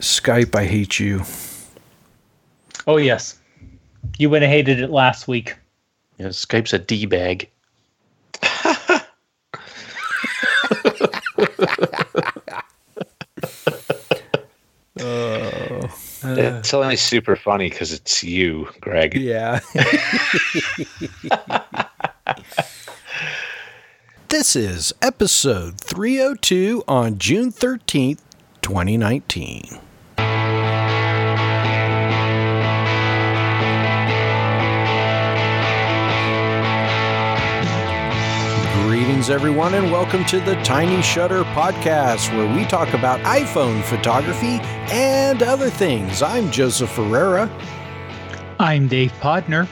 Skype, I hate you. Oh yes, you would have hated it last week. Yeah, Skype's a d bag. Oh. Uh. It's only super funny because it's you, Greg. Yeah. this is episode 302 on June 13th, 2019. Greetings, everyone, and welcome to the Tiny Shutter Podcast, where we talk about iPhone photography and other things. I'm Joseph Ferreira. I'm Dave Podner.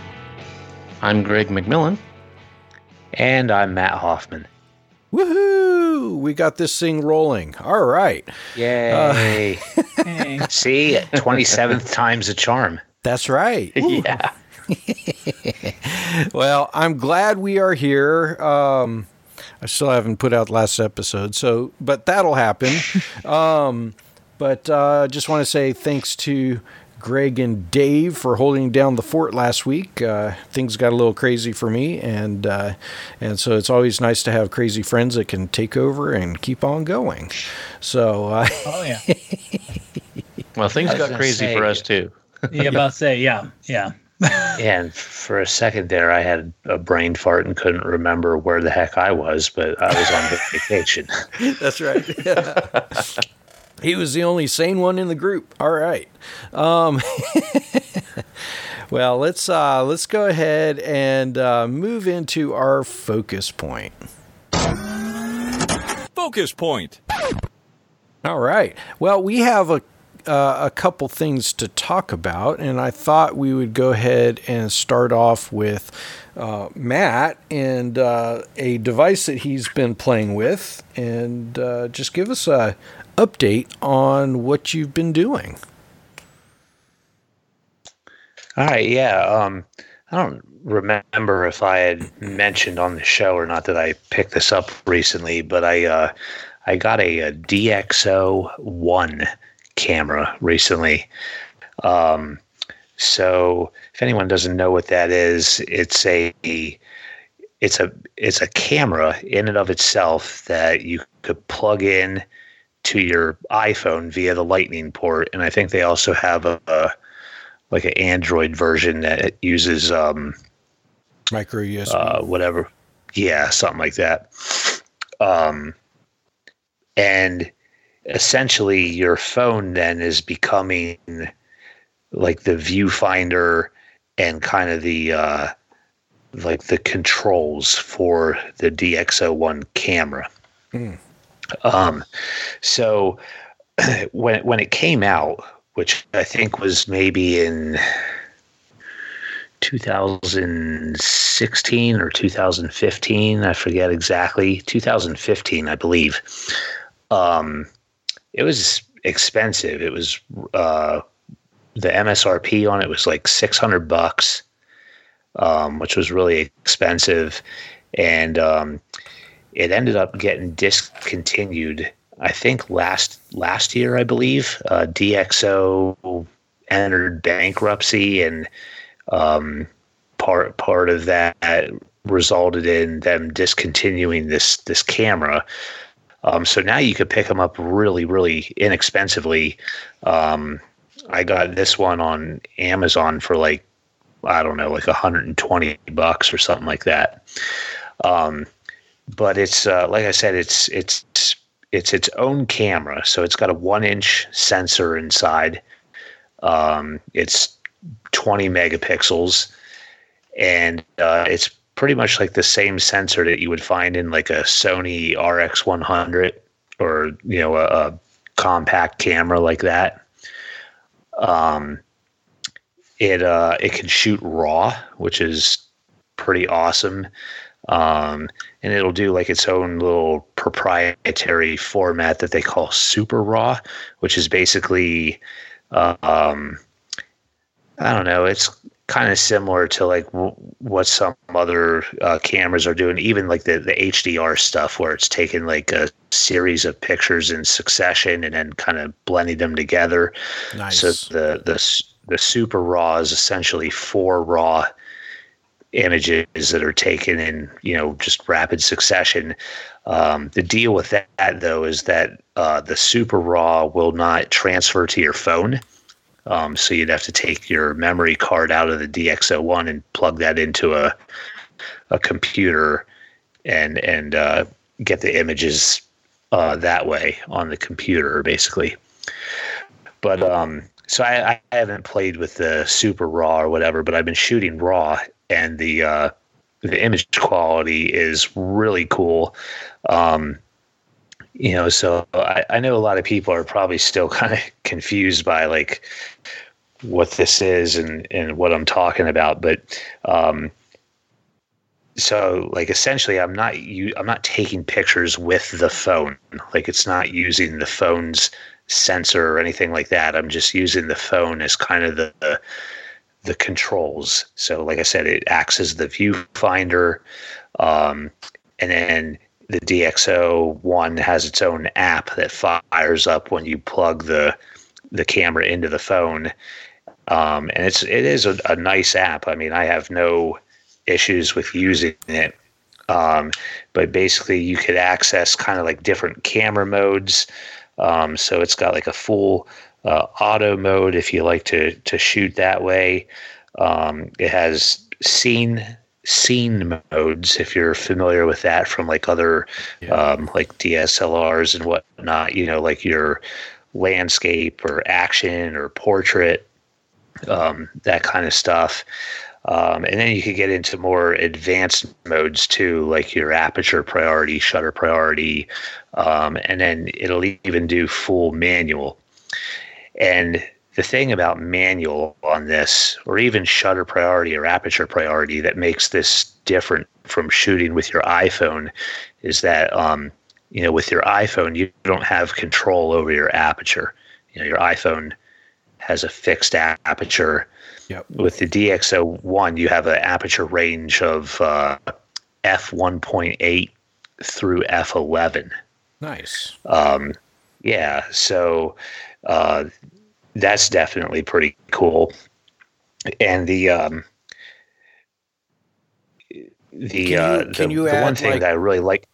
I'm Greg McMillan. And I'm Matt Hoffman. Woohoo! We got this thing rolling. All right. Yay. Hey. See, 27th time's a charm. That's right. Yeah. Well, I'm glad we are here. Um, I still haven't put out last episode, so but that'll happen. um, but uh, just want to say thanks to Greg and Dave for holding down the fort last week. Uh, things got a little crazy for me, and uh, and so it's always nice to have crazy friends that can take over and keep on going. So uh, Oh yeah. Well, things got crazy say- for us too. Yeah, about to say yeah, yeah. Yeah, and for a second there, I had a brain fart and couldn't remember where the heck I was, but I was on vacation. That's right. he was the only sane one in the group. All right. Um, well, let's uh, let's go ahead and uh, move into our focus point. Focus point. All right. Well, we have a uh, a couple things to talk about, and I thought we would go ahead and start off with uh, Matt and uh, a device that he's been playing with, and uh, just give us a update on what you've been doing. All right, yeah. Um, I don't remember if I had mentioned on the show or not that I picked this up recently, but I uh, I got a, a DxO one camera recently. Um, so if anyone doesn't know what that is, it's a it's a it's a camera in and of itself that you could plug in to your iPhone via the Lightning port, and I think they also have a, a like an Android version that uses um, Micro USB. uh, whatever, yeah, something like that. Um, and essentially, your phone then is becoming like the viewfinder and kind of the uh, like the controls for the DxO1 camera. Hmm. Um, so when when it came out, which I think was maybe in 2016 or 2015, I forget exactly. 2015, I believe. Um, it was expensive. It was uh, the MSRP on it was like 600 bucks, um, which was really expensive, and um, it ended up getting discontinued. I think last last year, I believe, uh, DxO entered bankruptcy, and um, part part of that resulted in them discontinuing this this camera. Um, so now you could pick them up really, really inexpensively. Um, I got this one on Amazon for like I don't know, like 120 bucks or something like that. Um, but it's uh, like I said, it's it's it's its own camera, so it's got a one inch sensor inside. Um, it's 20 megapixels, and uh, it's pretty much like the same sensor that you would find in like a Sony RX100 or you know a, a compact camera like that. Um, it uh, it can shoot RAW, which is pretty awesome. Um, and it'll do like its own little proprietary format that they call Super RAW, which is basically, uh, um, I don't know, it's kind of similar to like w- what some other uh, cameras are doing, even like the the HDR stuff, where it's taking like a series of pictures in succession and then kind of blending them together. Nice. So the the the super raw is essentially four raw images that are taken in you know just rapid succession. Um, the deal with that though is that uh, the super raw will not transfer to your phone. Um, so you'd have to take your memory card out of the DxO1 and plug that into a a computer and and uh, get the images uh, that way on the computer, basically. But um, so I, I haven't played with the super raw or whatever, but I've been shooting raw, and the uh, the image quality is really cool. Um, you know, so I, I know a lot of people are probably still kind of confused by like what this is and and what I'm talking about, but um, so like essentially i'm not you i'm not taking pictures with the phone. Like it's not using the phone's sensor or anything like that. I'm just using the phone as kind of the the, the controls. So like i said it acts as the viewfinder um, and then the dxo one has its own app that fires up when you plug the the camera into the phone um, and it's it is a, a nice app i mean i have no issues with using it. Um, but basically, you could access kind of like different camera modes. Um, so it's got like a full uh, auto mode if you like to to shoot that way. Um, it has scene scene modes if you're familiar with that from like other um, like DSLRs and whatnot. You know, like your landscape or action or portrait, um, that kind of stuff. Um, and then you could get into more advanced modes too, like your aperture priority, shutter priority, um, and then it'll even do full manual. And the thing about manual on this, or even shutter priority or aperture priority, that makes this different from shooting with your iPhone is that, um, you know, with your iPhone, you don't have control over your aperture. You know, your iPhone has a fixed aperture Yep. with the DxO1, you have an aperture range of uh, f1.8 through f11. Nice. Um, yeah, so uh, that's definitely pretty cool. And the um, the Can you- uh, the, can you the one thing like- that I really like.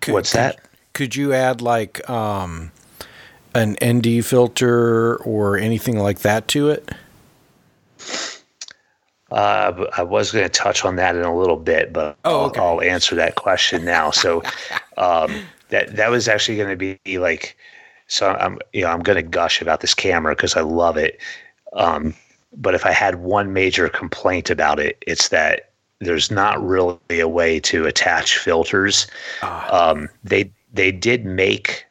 Could, What's could- that? Could you add like um, an ND filter or anything like that to it? Uh, I was going to touch on that in a little bit, but Oh, I'll. I'll answer that question now. So um, that that was actually going to be like, so I'm you know I'm going to gush about this camera because I love it. Um, but if I had one major complaint about it, it's that there's not really a way to attach filters. Um, they they did make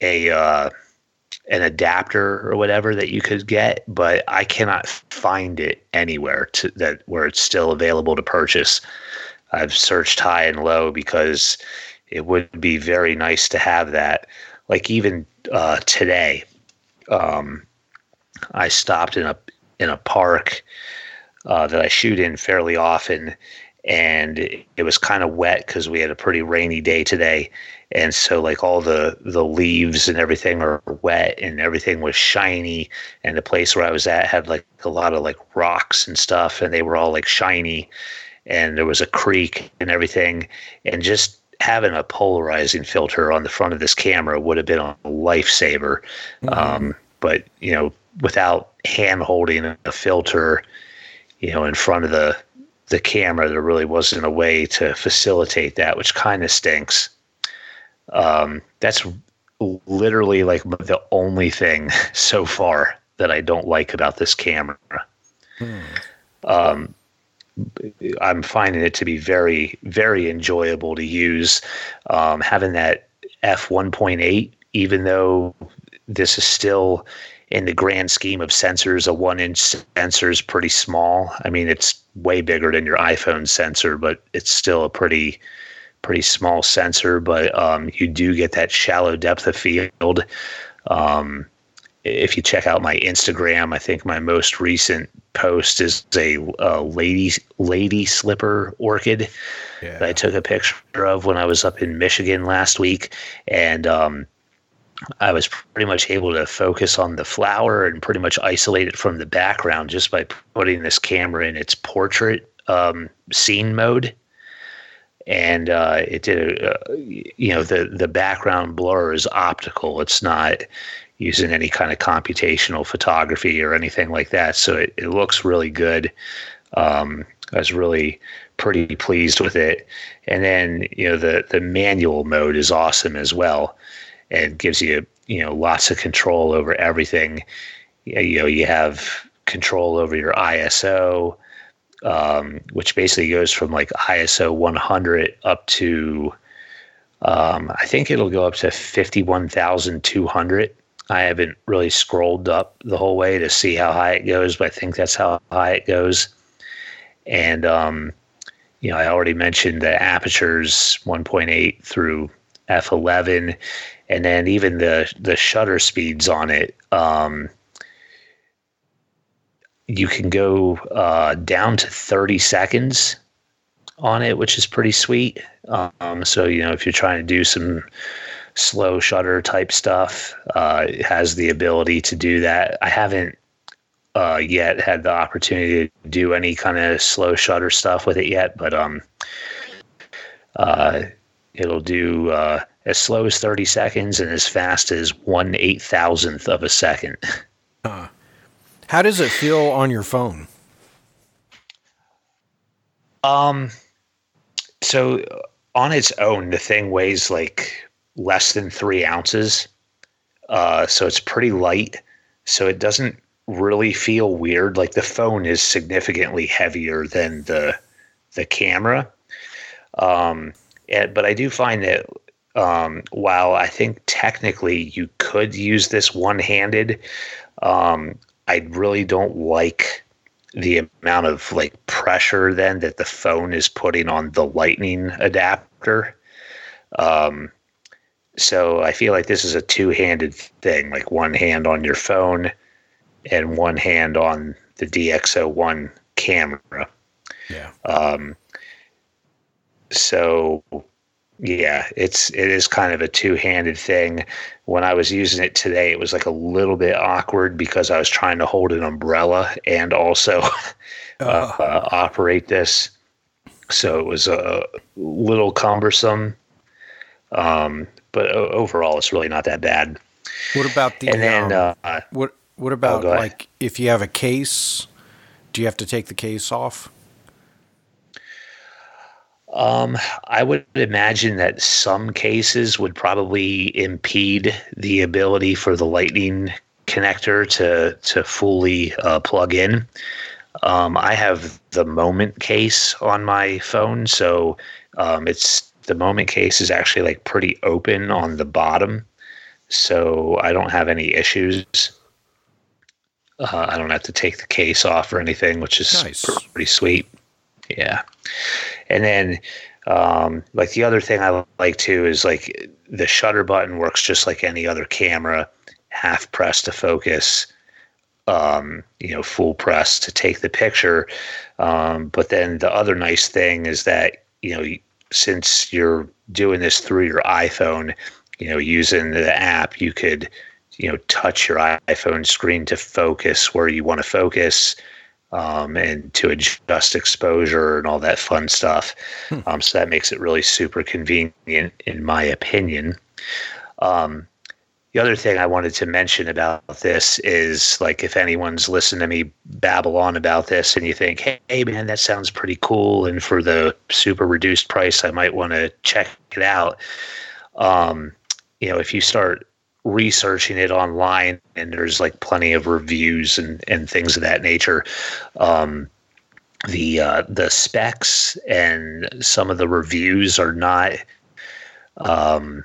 a uh, an adapter or whatever that you could get, but I cannot find it anywhere to that where it's still available to purchase. I've searched high and low because it would be very nice to have that. Like even uh, today, um, I stopped in a in a park uh, that I shoot in fairly often, and it, it was kind of wet because we had a pretty rainy day today, and so like all the the leaves and everything are wet, and everything was shiny, and the place where I was at had like a lot of like rocks and stuff, and they were all like shiny, and there was a creek and everything, and just having a polarizing filter on the front of this camera would have been a lifesaver. Um, but you know, without hand holding a filter, you know, in front of the the camera, there really wasn't a way to facilitate that, which kind of stinks. Um, that's literally like the only thing so far that I don't like about this camera. Um, I'm finding it to be very, very enjoyable to use. Um, having that f 1.8, even though this is still in the grand scheme of sensors, a one inch sensor is pretty small. I mean, it's way bigger than your iPhone sensor, but it's still a pretty, pretty small sensor. But um, you do get that shallow depth of field. Um, if you check out my Instagram, I think my most recent post is a, a lady lady slipper orchid Yeah. that I took a picture of when I was up in Michigan last week, and um, I was pretty much able to focus on the flower and pretty much isolate it from the background just by putting this camera in its portrait um, scene mode. And uh, it did, a, uh, you know, the the background blur is optical. It's not using any kind of computational photography or anything like that. So it, it looks really good. Um, I was really pretty pleased with it. And then, you know, the, the manual mode is awesome as well and gives you, you know, lots of control over everything. You know, you have control over your ISO, um, which basically goes from like ISO 100 up to, um, I think it'll go up to 51,200. I haven't really scrolled up the whole way to see how high it goes, but I think that's how high it goes. And, um, you know, I already mentioned the apertures 1.8 through f11, and then even the the shutter speeds on it. Um, you can go uh, down to 30 seconds on it, which is pretty sweet. Um, so you know, if you're trying to do some slow shutter type stuff, uh, it has the ability to do that. I haven't uh, yet had the opportunity to do any kind of slow shutter stuff with it yet, but um, uh, it'll do uh, as slow as 30 seconds and as fast as one eight thousandth of a second. How does it feel on your phone? Um, so on its own, the thing weighs like less than three ounces. Uh, so it's pretty light. So it doesn't really feel weird. Like the phone is significantly heavier than the the camera. Um, and, but I do find that um, while I think technically you could use this one handed, um, I really don't like the amount of like pressure then that the phone is putting on the lightning adapter. Um, so I feel like this is a two-handed thing, like one hand on your phone and one hand on the DxO1 camera. Yeah. Um, so yeah, it's it is kind of a two-handed thing. When I was using it today, it was like a little bit awkward because I was trying to hold an umbrella and also uh, uh, operate this. So it was a little cumbersome. Um, but o- overall, it's really not that bad. What about the And then um, uh, what what about ahead. like if you have a case, do you have to take the case off? Um, I would imagine that some cases would probably impede the ability for the lightning connector to to fully uh, plug in. Um, I have the moment case on my phone, so um, it's the moment case is actually like pretty open on the bottom, so I don't have any issues. Uh, I don't have to take the case off or anything, which is Nice. pretty sweet. Yeah. And then, um, like the other thing I like too is like the shutter button works just like any other camera, half press to focus, um, you know, full press to take the picture. Um, but then the other nice thing is that, you know, since you're doing this through your iPhone, you know, using the app, you could, you know, touch your iPhone screen to focus where you want to focus um, and to adjust exposure and all that fun stuff. Um, so that makes it really super convenient, in my opinion. Um, the other thing I wanted to mention about this is like if anyone's listened to me babble on about this and you think, hey, man, that sounds pretty cool, and for the super reduced price, I might want to check it out. Um, you know, if you start researching it online and there's like plenty of reviews and, and things of that nature um, the uh, the specs and some of the reviews are not um,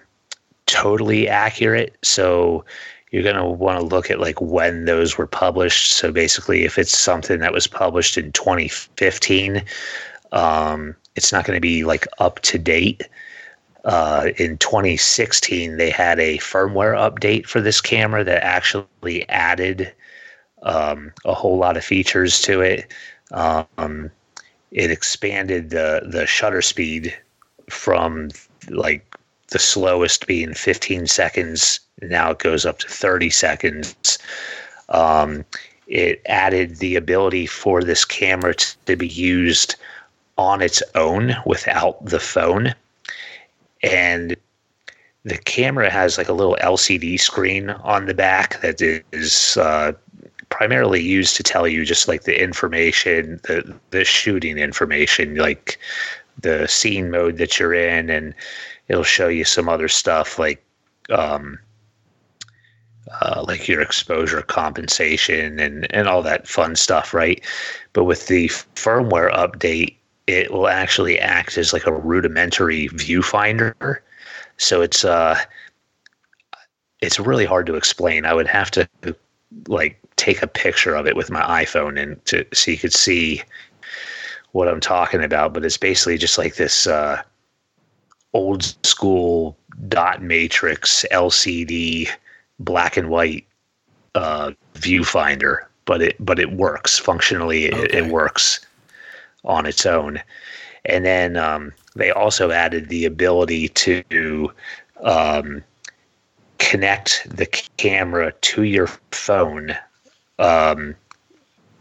totally accurate. So you're going to want to look at like when those were published. So basically if it's something that was published in 2015 um, it's not going to be like up to date. Uh, in 2016, they had a firmware update for this camera that actually added um, a whole lot of features to it. Um, it expanded the the shutter speed from like the slowest being 15 seconds. Now it goes up to 30 seconds. Um, it added the ability for this camera to be used on its own without the phone. And the camera has like a little LCD screen on the back that is uh, primarily used to tell you just like the information, the the shooting information, like the scene mode that you're in, and it'll show you some other stuff like um, uh, like your exposure compensation and and all that fun stuff, right? But with the firmware update, it will actually act as like a rudimentary viewfinder. So it's uh it's really hard to explain. I would have to like take a picture of it with my iPhone and to so you could see what I'm talking about. But it's basically just like this uh, old school dot matrix LCD black and white uh, viewfinder, but it but it works functionally. It, Okay. it works on its own. And then um, they also added the ability to um, connect the camera to your phone um,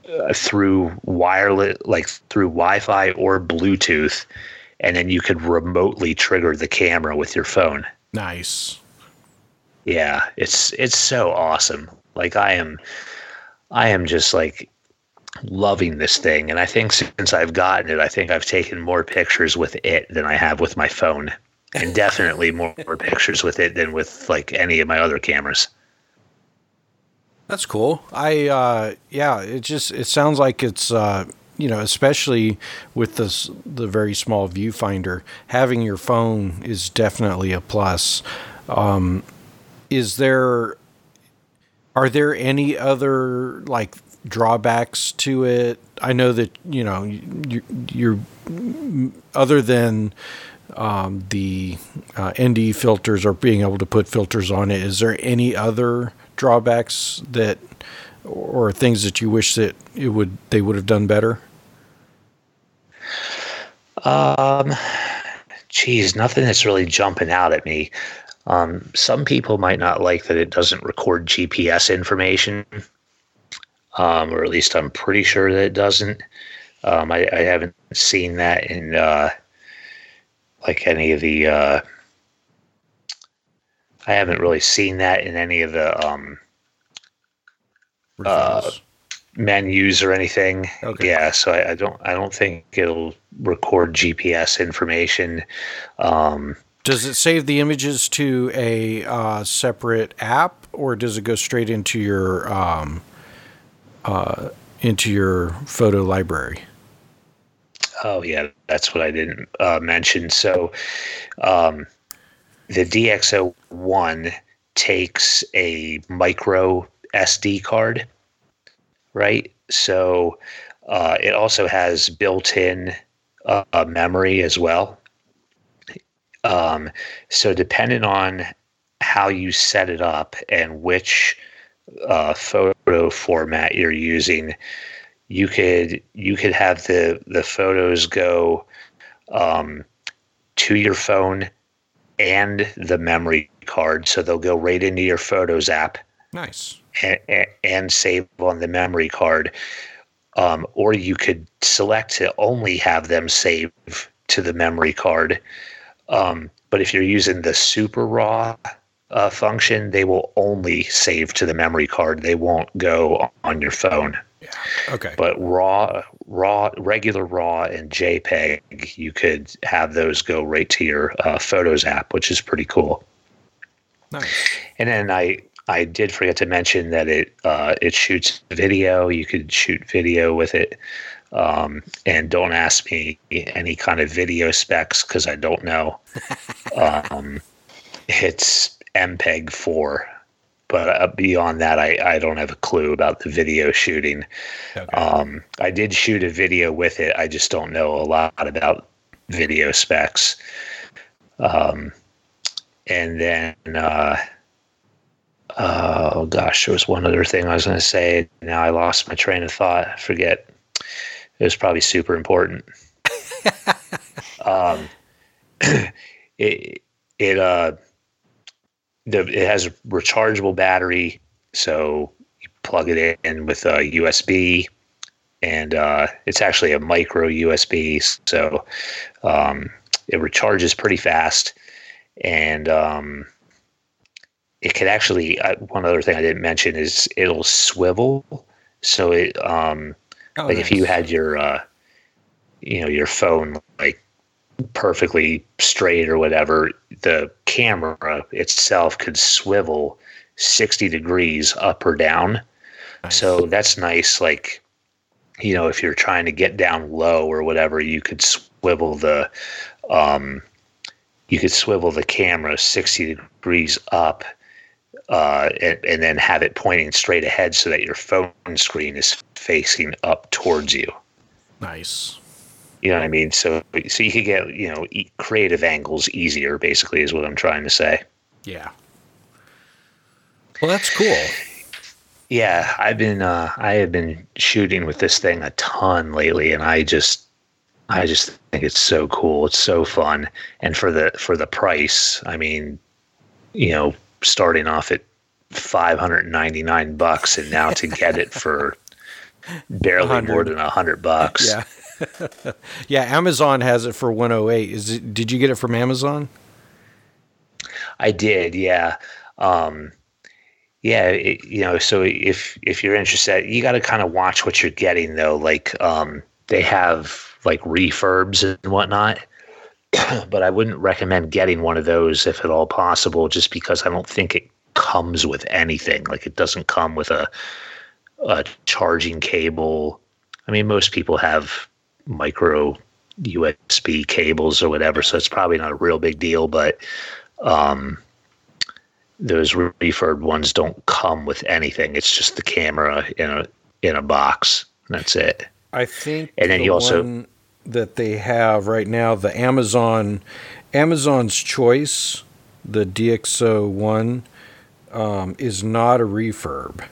uh, through wireless, like through Wi-Fi or Bluetooth, and then you could remotely trigger the camera with your phone. Nice. Yeah, it's it's so awesome. Like I am, I am just like loving this thing, and I think since I've gotten it, I think I've taken more pictures with it than I have with my phone, and definitely more, more pictures with it than with like any of my other cameras. That's cool. I uh yeah, it just it sounds like it's uh you know, especially with this the very small viewfinder, having your phone is definitely a plus. Um is there are there any other like drawbacks to it? I know that, you know, you you're other than um, the uh, ND filters or being able to put filters on it. Is there any other drawbacks that or things that you wish that it would they would have done better? Um, geez, nothing that's really jumping out at me. Um, some people might not like that it doesn't record GPS information, um, or at least I'm pretty sure that it doesn't. Um, I, I haven't seen that in uh, like any of the. Uh, I haven't really seen that in any of the um, Uh? Menus or anything. Okay. Yeah, so I, I don't. I don't think it'll record GPS information. Um, Does it save the images to a uh, separate app, or does it go straight into your um, uh, into your photo library? Oh yeah, that's what I didn't uh, mention. So, um, the DxO one takes a micro SD card, right? So uh, it also has built-in uh, memory as well. Um, so depending on how you set it up and which uh, photo format you're using, you could you could have the the photos go um, to your phone and the memory card, so they'll go right into your Photos app Nice. And, and save on the memory card. Um, or you could select to only have them save to the memory card. Um, but if you're using the super raw uh, function, they will only save to the memory card. They won't go on your phone. Okay. But raw, raw, regular raw, and JPEG, you could have those go right to your uh, Photos app, which is pretty cool. nice. And then I I did forget to mention that it uh, it shoots video. You could shoot video with it. Um, and don't ask me any kind of video specs because I don't know. um, it's MPEG four, but uh, beyond that, I, I don't have a clue about the video shooting. Okay. Um, I did shoot a video with it. I just don't know a lot about video specs. Um, and then, uh, oh gosh, there was one other thing I was going to say. Now I lost my train of thought. I forget. It was probably super important. um, it it uh the it has a rechargeable battery, so you plug it in with a USB, and uh, it's actually a micro USB, so um, it recharges pretty fast, and um, it could actually. Uh, one other thing I didn't mention is it'll swivel, so it um, Oh, like if you had your uh, you know your phone like perfectly straight or whatever, the camera itself could swivel 60 degrees up or down. So that's nice. Like, you know, if you're trying to get down low or whatever, you could swivel the, um, you could swivel the camera 60 degrees up, uh, and, and then have it pointing straight ahead so that your phone screen is facing up towards you. nice. You know what I mean? So, so you could get, you know, creative angles easier, basically, is what I'm trying to say. Yeah. Well, that's cool. Yeah, I've been uh, I have been shooting with this thing a ton lately, and I just I just think it's so cool. It's so fun, and for the for the price, I mean, you know, starting off at five hundred ninety nine bucks, and now to get it for barely more than a hundred bucks. Yeah. yeah, Amazon has it for 108. Is it did you get it from Amazon? I did, yeah. Um, yeah, it, you know, so if if you're interested, you got to kind of watch what you're getting though. Like, um, they have like refurbs and whatnot, but I wouldn't recommend getting one of those if at all possible, just because I don't think it comes with anything. Like, it doesn't come with a a charging cable. I mean, most people have micro USB cables or whatever, so it's probably not a real big deal, but um, those refurb ones don't come with anything. It's just the camera in a in a box. That's it. I think And then the you also- that they have right now, the Amazon Amazon's Choice, the DxO one, um, is not a refurb,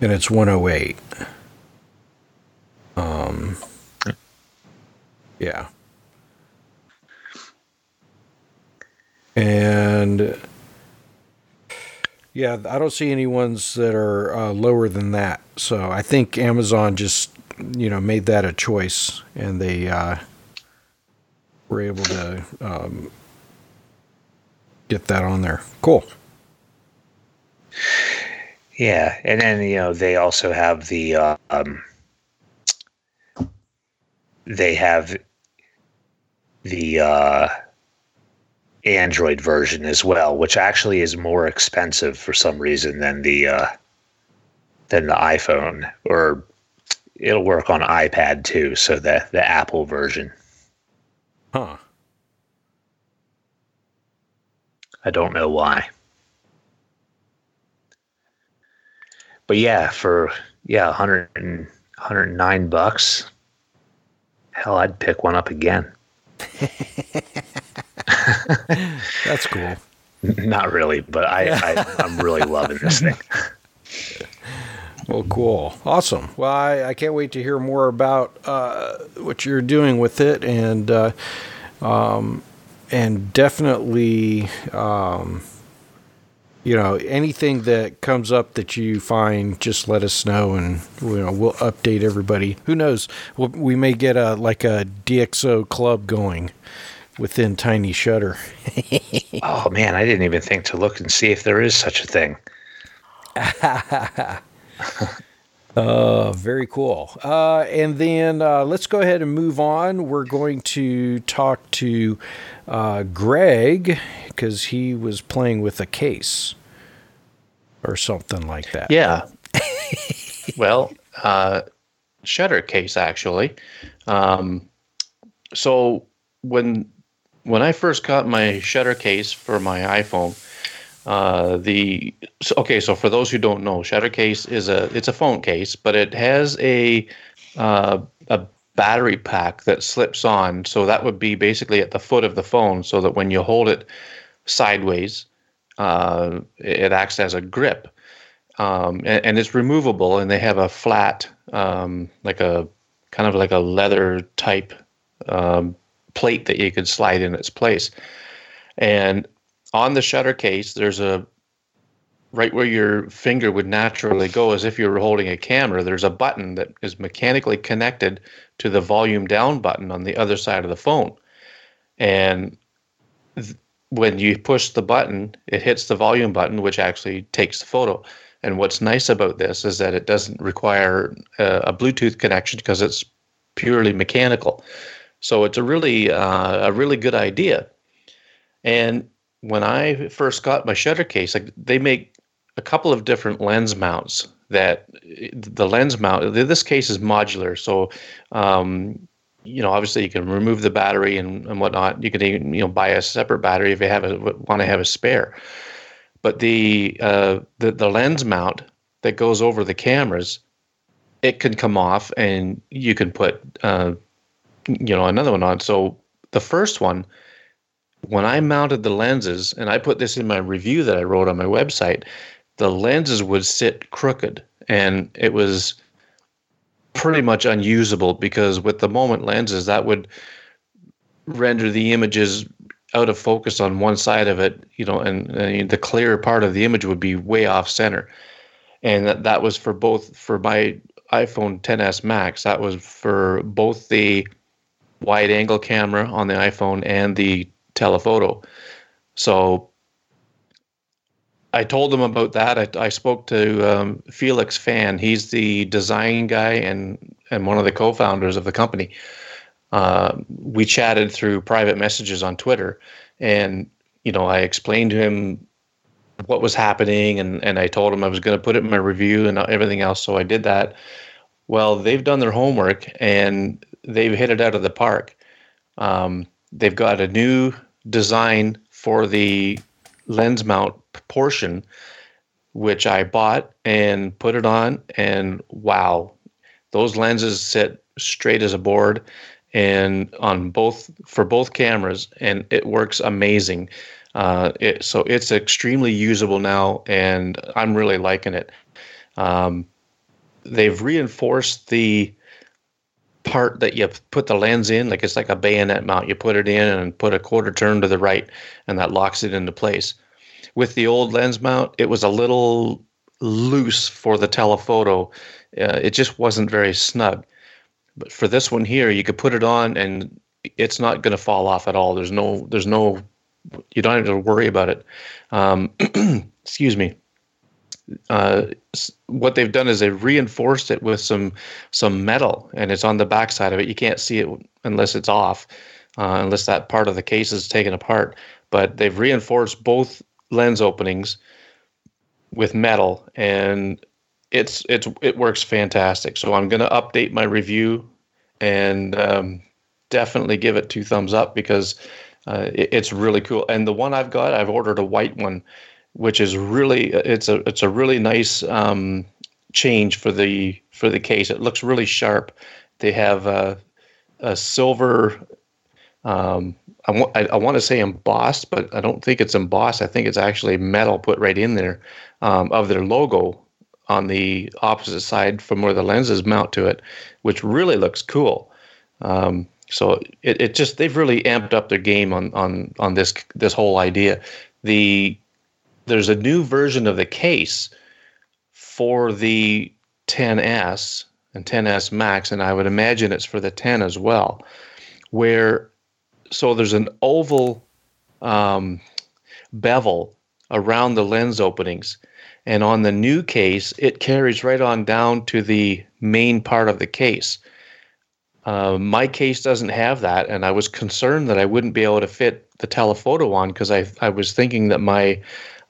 and it's 108. Um, yeah, and yeah, I don't see any ones that are uh, lower than that. So I think Amazon just, you know, made that a choice, and they uh, were able to um, get that on there. Cool. Yeah, and then you know they also have the um, they have the uh, Android version as well, which actually is more expensive for some reason than the uh, than the iPhone, or it'll work on iPad too. So the the Apple version. Huh. I don't know why. But yeah, for yeah, 100 and, 109 bucks. Hell, I'd pick one up again. That's cool. Not really, but I, I I'm really loving this thing. Well, cool. Awesome. Well, I, I can't wait to hear more about uh, what you're doing with it, and uh, um, and definitely, um, you know, anything that comes up that you find, just let us know, and you know, we'll update everybody. Who knows? We'll, we may get a like a DxO club going within Tiny Shutter. Oh man, I didn't even think to look and see if there is such a thing. Uh, very cool. Uh, and then uh, let's go ahead and move on. We're going to talk to uh, Greg because he was playing with a case or something like that. Yeah. well, uh, shutter case actually. Um, so when when I first got my shutter case for my iPhone, uh, the so, okay. So for those who don't know, shutter case is a it's a phone case, but it has a uh, a battery pack that slips on. So that would be basically at the foot of the phone, so that when you hold it sideways, uh, it acts as a grip. Um, and, and, it's removable, and they have a flat, um, like a kind of like a leather type um, plate that you could slide in its place. And on the shutter case, there's a right where your finger would naturally go as if you were holding a camera, there's a button that is mechanically connected to the volume down button on the other side of the phone. And th- when you push the button, it hits the volume button, which actually takes the photo. And what's nice about this is that it doesn't require a, a Bluetooth connection because it's purely mechanical. So it's a really uh, a really good idea. And when I first got my shutter case, like they make a couple of different lens mounts that the lens mount this case is modular so um, you know obviously you can remove the battery and, and whatnot. You can even you know buy a separate battery if you have a want to have a spare. But the uh, the the lens mount that goes over the cameras it can come off and you can put uh, you know another one on. So the first one when i mounted the lenses and i put this in my review that i wrote on my website the lenses would sit crooked. And it was pretty much unusable because with the moment lenses that would render the images out of focus on one side of it you know and, and the clear part of the image would be way off center. And that, that was for both for my iphone 10s max that was for both the wide angle camera on the iphone and the telephoto so I told them about that. I, I spoke to um, Felix Fan. He's the design guy and and one of the co-founders of the company. Uh, we chatted through private messages on Twitter, and you know I explained to him what was happening, and and I told him I was going to put it in my review and everything else. So I did that. Well, they've done their homework and they've hit it out of the park. Um, they've got a new design for the lens mount portion, which I bought and put it on, and wow, those lenses sit straight as a board and on both for both cameras and it works amazing. Uh, it, so it's extremely usable now and i'm really liking it. Um, they've reinforced the part that you put the lens in like it's like a bayonet mount you put it in and put a quarter turn to the right and that locks it into place with the old lens mount, it was a little loose for the telephoto. Uh, it just wasn't very snug. But for this one here, you could put it on and it's not going to fall off at all. There's no, there's no, you don't have to worry about it. Um, excuse me. Uh, what they've done is they've reinforced it with some some metal, and it's on the back side of it. You can't see it unless it's off, uh, unless that part of the case is taken apart. But they've reinforced both lens openings with metal and it's it's it works fantastic so i'm going to update my review and um, definitely give it two thumbs up because uh, it, it's really cool and the one i've got i've ordered a white one which is really it's a it's a really nice um, change for the for the case it looks really sharp they have a, a silver um, I want I, want to say embossed, but I don't think it's embossed. I think it's actually metal put right in there um, of their logo on the opposite side from where the lenses mount to it, which really looks cool. Um, so it, it just they've really amped up their game on on on this this whole idea. The there's a new version of the case for the 10s and 10s Max, and I would imagine it's for the 10 as well, where so there's an oval um, bevel around the lens openings. And on the new case, it carries right on down to the main part of the case. Uh, my case doesn't have that, and I was concerned that I wouldn't be able to fit the telephoto on because I I was thinking that my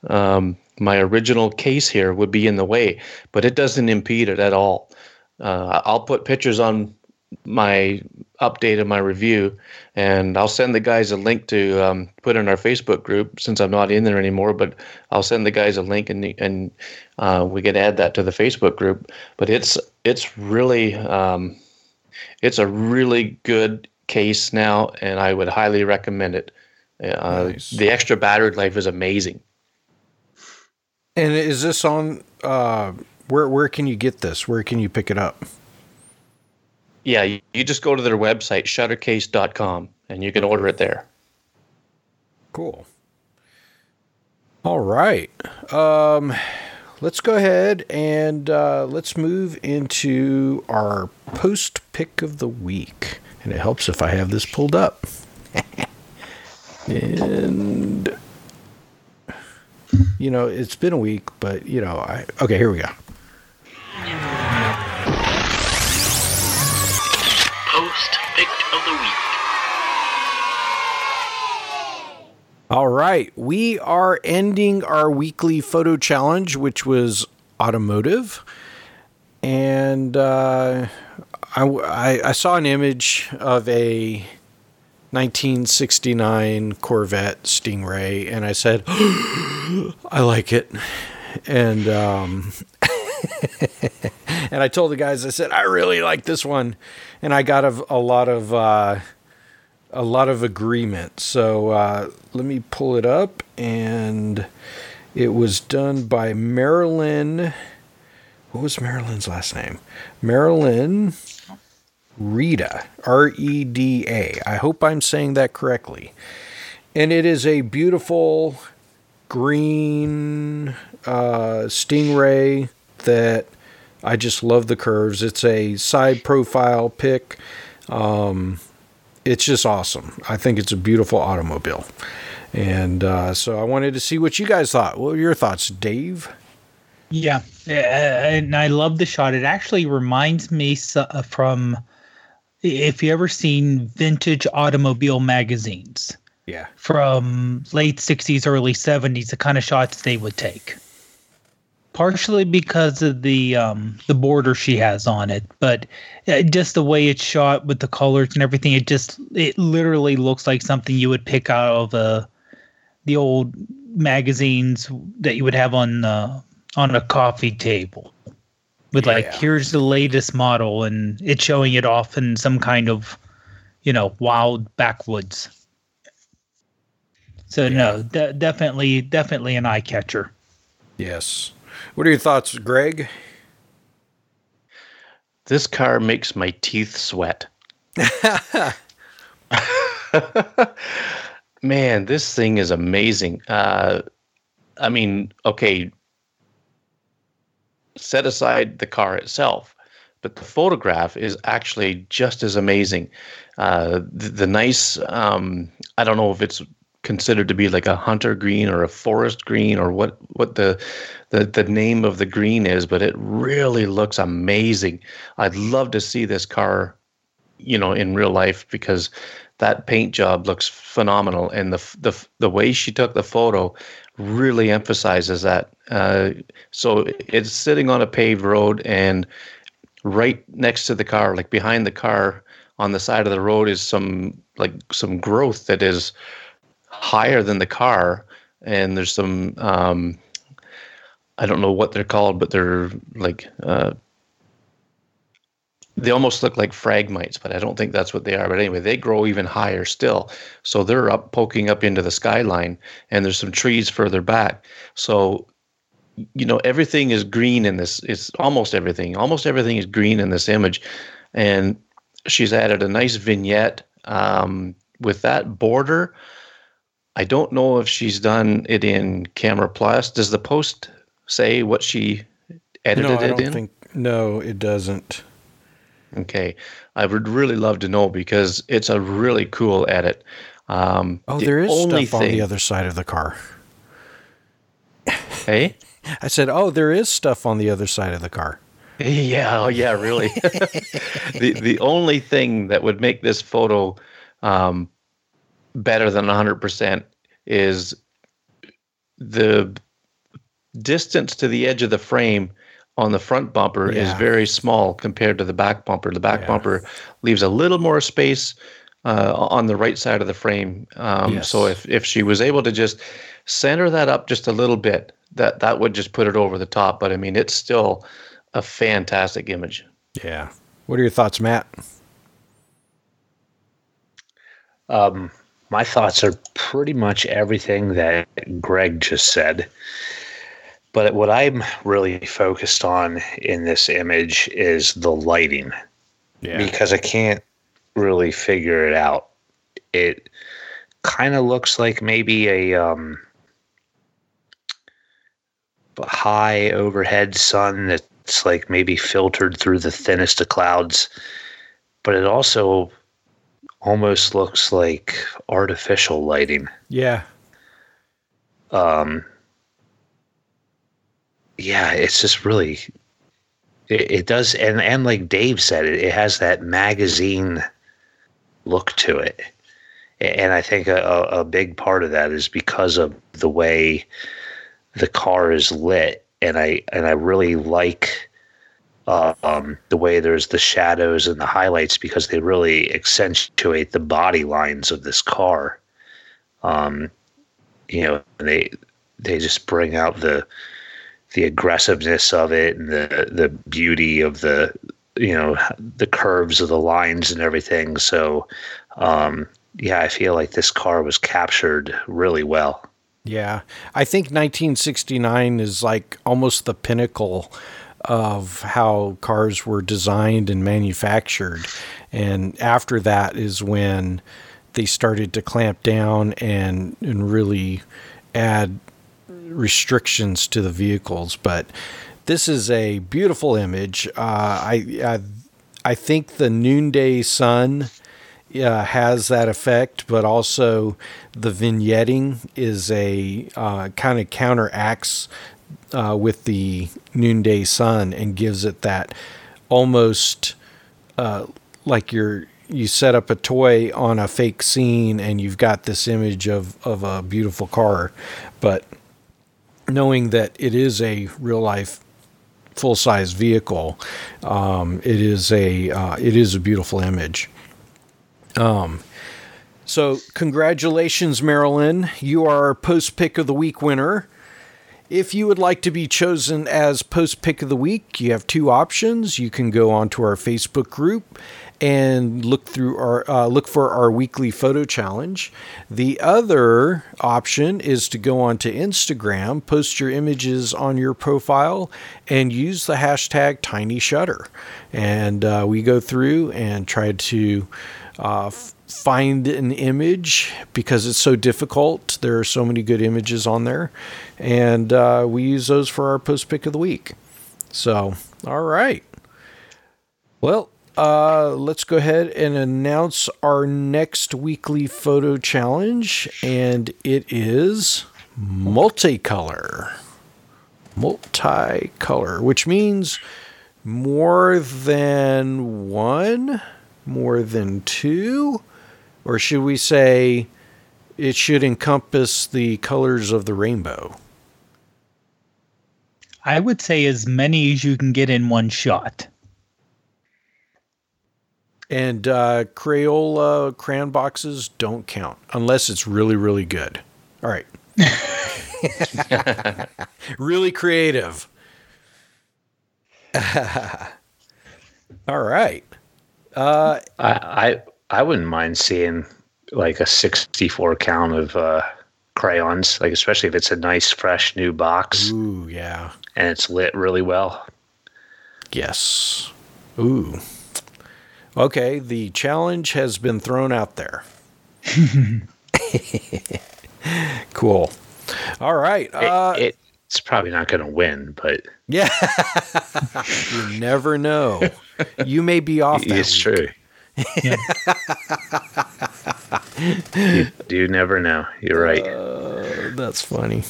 um, my original case here would be in the way, but it doesn't impede it at all. Uh, I'll put pictures on my update of my review, and I'll send the guys a link to um, put in our Facebook group since I'm not in there anymore. But I'll send the guys a link, and and uh, we can add that to the Facebook group. But it's it's really um, It's a really good case now, and I would highly recommend it. Uh, Nice. The extra battery life is amazing. And is this on? Uh, where where can you get this? Where can you pick it up? Yeah, you, you just go to their website, shuttercase.com, and you can order it there. Cool. All right. Um, let's go ahead and uh, let's move into our post pick of the week. And it helps if I have this pulled up. and you know, it's been a week, but you know, I okay, here we go. Post pick of the week. All right, we are ending our weekly photo challenge, which was automotive, and uh, I, I, I saw an image of a 1969 Corvette Stingray, and I said, "I like it," and um, and I told the guys, I said, "I really like this one," and I got a, a lot of. Uh, a lot of agreement. So uh, let me pull it up, and it was done by Marilyn. What was Marilyn's last name? Marilyn Reda, R E D A. I hope I'm saying that correctly. And it is a beautiful green uh, Stingray that I just love the curves. It's a side profile pick. Um, it's just awesome. I think it's a beautiful automobile. And uh, so I wanted to see what you guys thought. What were your thoughts, Dave? Yeah, and I love the shot. It actually reminds me uh, from if you ever seen vintage automobile magazines Yeah. from late 60s, early 70s, the kind of shots they would take. Partially because of the um, the border she has on it, but uh, just the way it's shot with the colors and everything, it just it literally looks like something you would pick out of uh, the old magazines that you would have on uh, on a coffee table with like Yeah. here's the latest model and it's showing it off in some kind of you know wild backwoods so no de- definitely definitely an eye catcher Yes. What are your thoughts, Greg? This car makes my teeth sweat. Man, this thing is amazing. Uh, I mean, okay, set aside the car itself, but the photograph is actually just as amazing. Uh, the, the nice, um, I don't know if it's considered to be like a hunter green or a forest green or what what the the the name of the green is, but it really looks amazing. I'd love to see this car, you know, in real life because that paint job looks phenomenal, and the the the way she took the photo really emphasizes that. Uh, so it's sitting on a paved road, and right next to the car, like behind the car on the side of the road, is some like some growth that is higher than the car, and there's some um, I don't know what they're called, but they're like uh, they almost look like phragmites, but I don't think that's what they are. But anyway, they grow even higher still, so they're up poking up into the skyline, and there's some trees further back. So you know everything is green in this. It's almost everything. Almost everything is green in this image, and she's added a nice vignette um, with that border. I don't know if she's done it in Camera Plus. Does the post say what she edited no, I it don't in? think. No, it doesn't. Okay, I would really love to know because it's a really cool edit. Um, Oh, the there is only stuff on the other side of the car. Hey, I said, "Oh, there is stuff on the other side of the car." yeah, oh yeah, really. the the only thing that would make this photo um, better than 100% is the distance to the edge of the frame on the front bumper yeah. is very small compared to the back bumper. The back yeah. bumper leaves a little more space uh, on the right side of the frame. Um, yes. So if, if she was able to just center that up just a little bit, that that would just put it over the top. But I mean, it's still a fantastic image. Yeah. What are your thoughts, Matt? Um, my thoughts are pretty much everything that Greg just said. But what I'm really focused on in this image is the lighting Yeah. because I can't really figure it out. It kind of looks like maybe a um, high overhead sun that's like maybe filtered through the thinnest of clouds, but it also almost looks like artificial lighting. Yeah. Um, yeah, it's just really it, it does and and like Dave said it, it has that magazine look to it. And I think a, a big part of that is because of the way the car is lit and I and I really like uh, um, the way there's the shadows and the highlights because they really accentuate the body lines of this car. Um, you know, they they just bring out the the aggressiveness of it and the the beauty of the you know the curves of the lines and everything. So, um, yeah, I feel like this car was captured really well. Yeah. I think 1969 is like almost the pinnacle of how cars were designed and manufactured. And after that is when they started to clamp down and, and really add restrictions to the vehicles. But this is a beautiful image. Uh, I, I I think the noonday sun uh, has that effect, but also the vignetting is a uh, kind of counteracts uh, with the noonday sun and gives it that almost uh, like you're you set up a toy on a fake scene and you've got this image of, of a beautiful car, but knowing that it is a real life full size vehicle, um, it is a uh, it is a beautiful image. Um, so congratulations, Marilyn! You are post pick of the week winner. If you would like to be chosen as post pick of the week, you have two options. You can go onto our Facebook group and look through our uh, look for our weekly photo challenge. The other option is to go onto Instagram, post your images on your profile, and use the hashtag Tiny Shutter. And uh, we go through and try to uh, find an image because it's so difficult. There are so many good images on there, and uh, we use those for our post pick of the week. So, all right. Well, uh, let's go ahead and announce our next weekly photo challenge, and it is multicolor. Multicolor, which means more than one, more than two, or should we say it should encompass the colors of the rainbow? I would say as many as you can get in one shot. And uh, Crayola crayon boxes don't count unless it's really, really good. All right. really creative. All right. Uh, I, I I wouldn't mind seeing like a 64 count of uh, crayons, like especially if it's a nice fresh new box ooh, yeah. and it's lit really well. Yes. Ooh. Okay, the challenge has been thrown out there. cool. All right. It, Uh, it, it's probably not going to win, but yeah. you never know. You may be off that it's week. true. Yeah. You do never know. You're right. Uh, that's funny.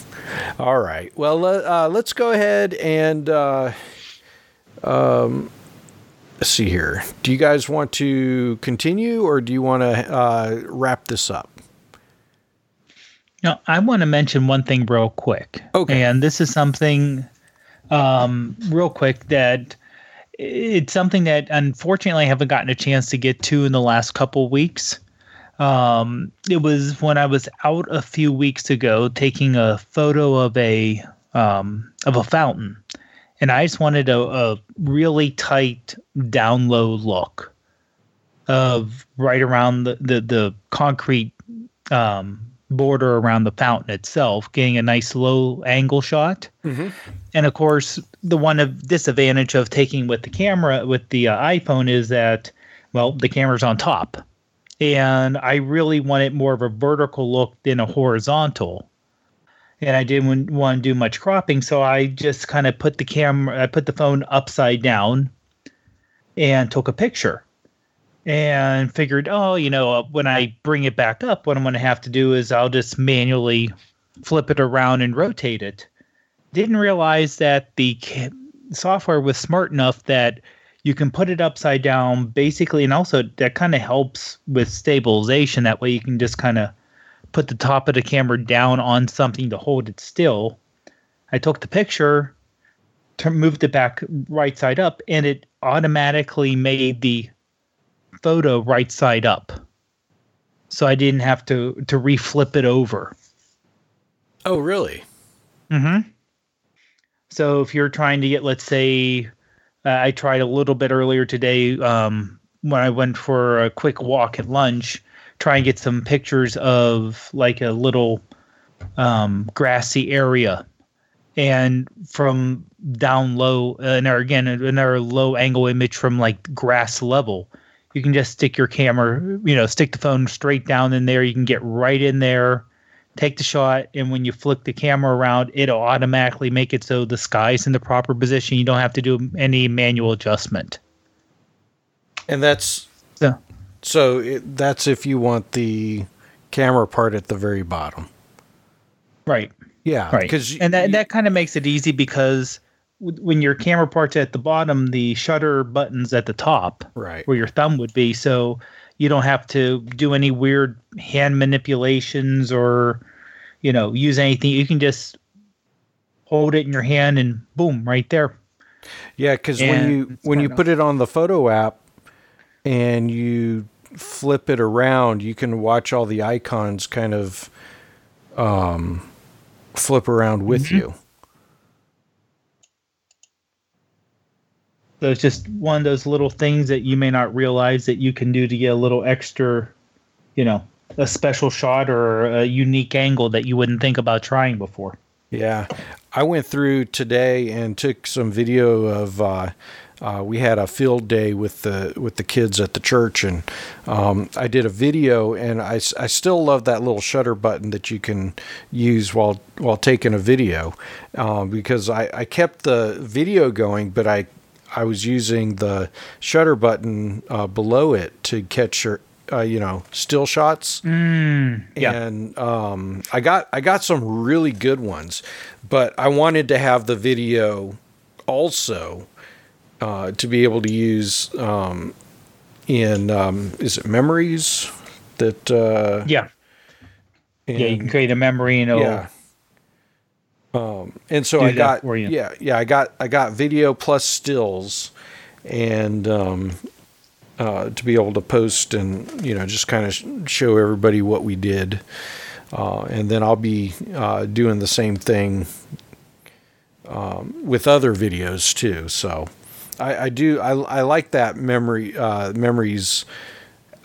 All right. Well, uh, let's go ahead and uh, um, see here. Do you guys want to continue, or do you want to uh, wrap this up? Now, I want to mention one thing real quick. Okay. And this is something um, real quick that it's something that unfortunately I haven't gotten a chance to get to in the last couple weeks. Um, it was when I was out a few weeks ago taking a photo of a um, of a fountain, and I just wanted a, a really tight down low look. of right around the the, the concrete um, border around the fountain itself, getting a nice low angle shot. And of course, the one of disadvantage of taking with the camera with the uh, iPhone is that, well, the camera's on top, and I really wanted more of a vertical look than a horizontal. And I didn't want to do much cropping, so I just kind of put the camera, I put the phone upside down, and took a picture and figured, oh, you know, uh, when I bring it back up, what I'm going to have to do is I'll just manually flip it around and rotate it. Didn't realize that the ca- software was smart enough that you can put it upside down basically, and also that kind of helps with stabilization. That way you can just kind of put the top of the camera down on something to hold it still. I took the picture, tur- moved it back right side up, and it automatically made the photo right side up. So I didn't have to to reflip it over. Oh, really? Mm-hmm. So if you're trying to get, let's say, uh, I tried a little bit earlier today um, when I went for a quick walk at lunch, try and get some pictures of like a little um, grassy area. And from down low, uh, and again, another low angle image from like grass level, you can just stick your camera, you know, stick the phone straight down in there. You can get right in there, take the shot, and when you flick the camera around, it'll automatically make it so the sky's in the proper position. You don't have to do any manual adjustment. And that's So, it, that's if you want the camera part at the very bottom. right, Yeah, right. Because and that, that kind of makes it easy because when your camera part's at the bottom, the shutter button's at the top. right. where your thumb would be so you don't have to do any weird hand manipulations or you know use anything you can just hold it in your hand and boom right there Yeah, because when you when you put it on the photo app and you flip it around, you can watch all the icons kind of um, flip around with Mm-hmm. you. so it's just one of those little things that you may not realize that you can do to get a little extra you know a special shot or a unique angle that you wouldn't think about trying before Yeah, I went through today and took some video of. Uh, uh, we had a field day with the with the kids at the church, and um, I did a video. And I, I still love that little shutter button that you can use while while taking a video, um, because I, I kept the video going, but I I was using the shutter button uh, below it to catch your uh, you know still shots yeah. and um, I got I got some really good ones, but I wanted to have the video also uh, to be able to use um, in um, is it memories that uh, yeah yeah you can create a memory and it'll yeah. Um, and so I got yeah yeah I got I got video plus stills, and um, uh, to be able to post and you know just kind of sh- show everybody what we did, uh, and then I'll be uh, doing the same thing um, with other videos too. So I, I do I, I like that memory uh, memories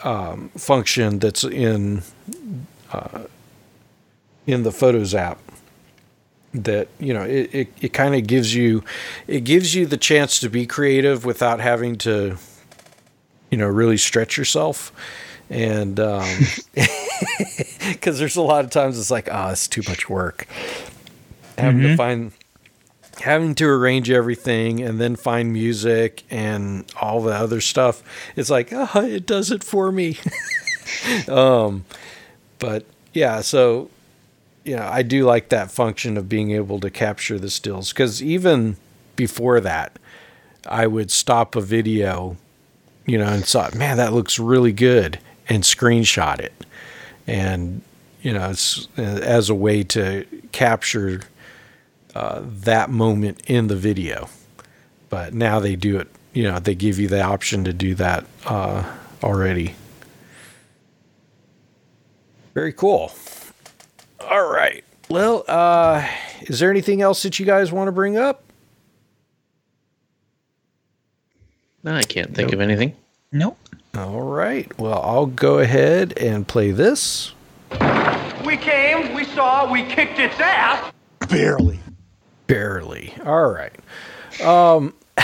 um, function that's in uh, in the Photos app. That you know it, it, it kind of gives you it gives you the chance to be creative without having to you know really stretch yourself. And um because there's a lot of times it's like ah it's too much work. Having to find having to arrange everything and then find music and all the other stuff it's like oh it does it for me. Um but yeah so know, I do like that function of being able to capture the stills because even before that, I would stop a video, you know, and thought, man, that looks really good, and screenshot it, and you know, it's uh, as a way to capture uh, that moment in the video. But now they do it, you know, they give you the option to do that uh, already. Very cool. All right. Well, uh, is there anything else that you guys want to bring up? No, I can't think of anything. nope All right. Well, I'll go ahead and play this. We came, we saw, we kicked its ass. Barely. Barely. All right. Um,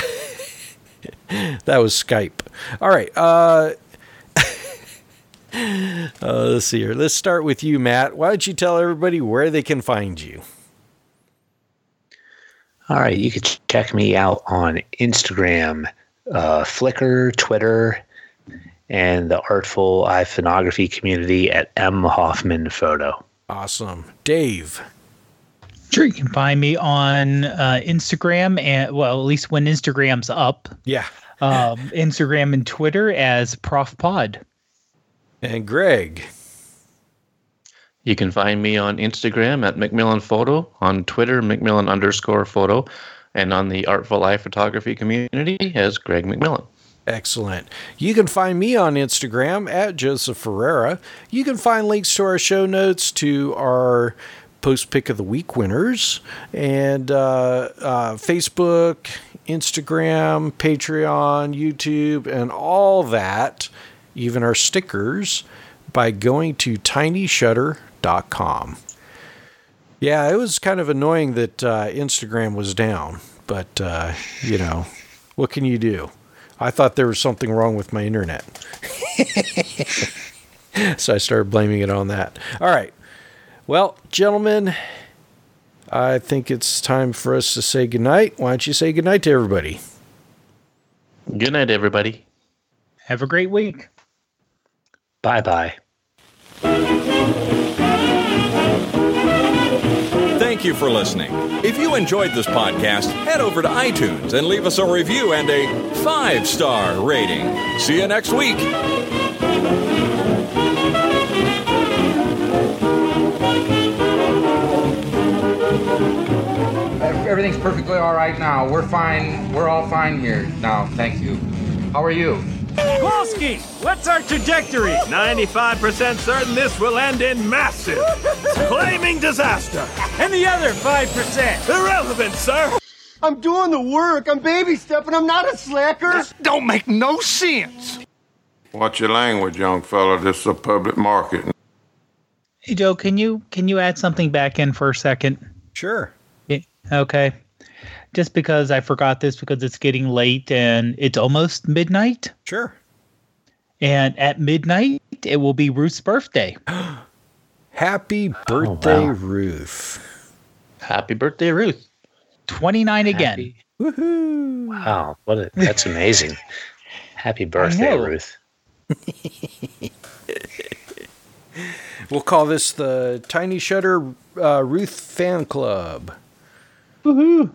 that was Skype. All right. Uh, uh, let's see here. Let's start with you, Matt. Why don't you tell everybody where they can find you? All right, you can check me out on Instagram, uh, Flickr, Twitter, and the Artful iPhoneography community at M Hoffman Photo. Awesome. Dave. Sure, you can find me on uh, Instagram and well, at least when Instagram's up, Yeah. um, Instagram and Twitter as Prof Pod. And Greg. You can find me on Instagram at Macmillan Photo, on Twitter, Macmillan underscore photo, and on the Artful iPhoneography community as Greg McMillan. Excellent. You can find me on Instagram at Joseph Ferreira. You can find links to our show notes to our post pick of the week winners and uh, uh, Facebook, Instagram, Patreon, YouTube, and all that, even our stickers, by going to tinyshutter.com. Yeah, it was kind of annoying that uh, Instagram was down, but uh, you know, what can you do? I thought there was something wrong with my internet. so I started blaming it on that. All right. Well, gentlemen, I think it's time for us to say goodnight. Why don't you say goodnight to everybody? Good night, everybody. Have a great week. Bye bye. Thank you for listening. If you enjoyed this podcast, head over to iTunes and leave us a review and a five star rating. See you next week. Everything's perfectly all right now. We're fine. We're all fine here now. Thank you. How are you? Kowalski, what's our trajectory? 95% certain this will end in massive, flaming disaster. And the other 5%? Irrelevant, sir. I'm doing the work. I'm baby stepping. I'm not a slacker. This Don't make no sense. Watch your language, young fella. This is a public market. Hey Joe, can you can you add something back in for a second? Sure. Yeah, Okay. Just because I forgot this because it's getting late and it's almost midnight. Sure. And at midnight it will be Ruth's birthday. Happy birthday, wow. Ruth. Happy birthday, Ruth. 29 again. Woohoo. Wow, what a, that's amazing. Happy birthday. Ruth. We'll call this the Tiny Shutter uh, Ruth Fan Club. Woohoo.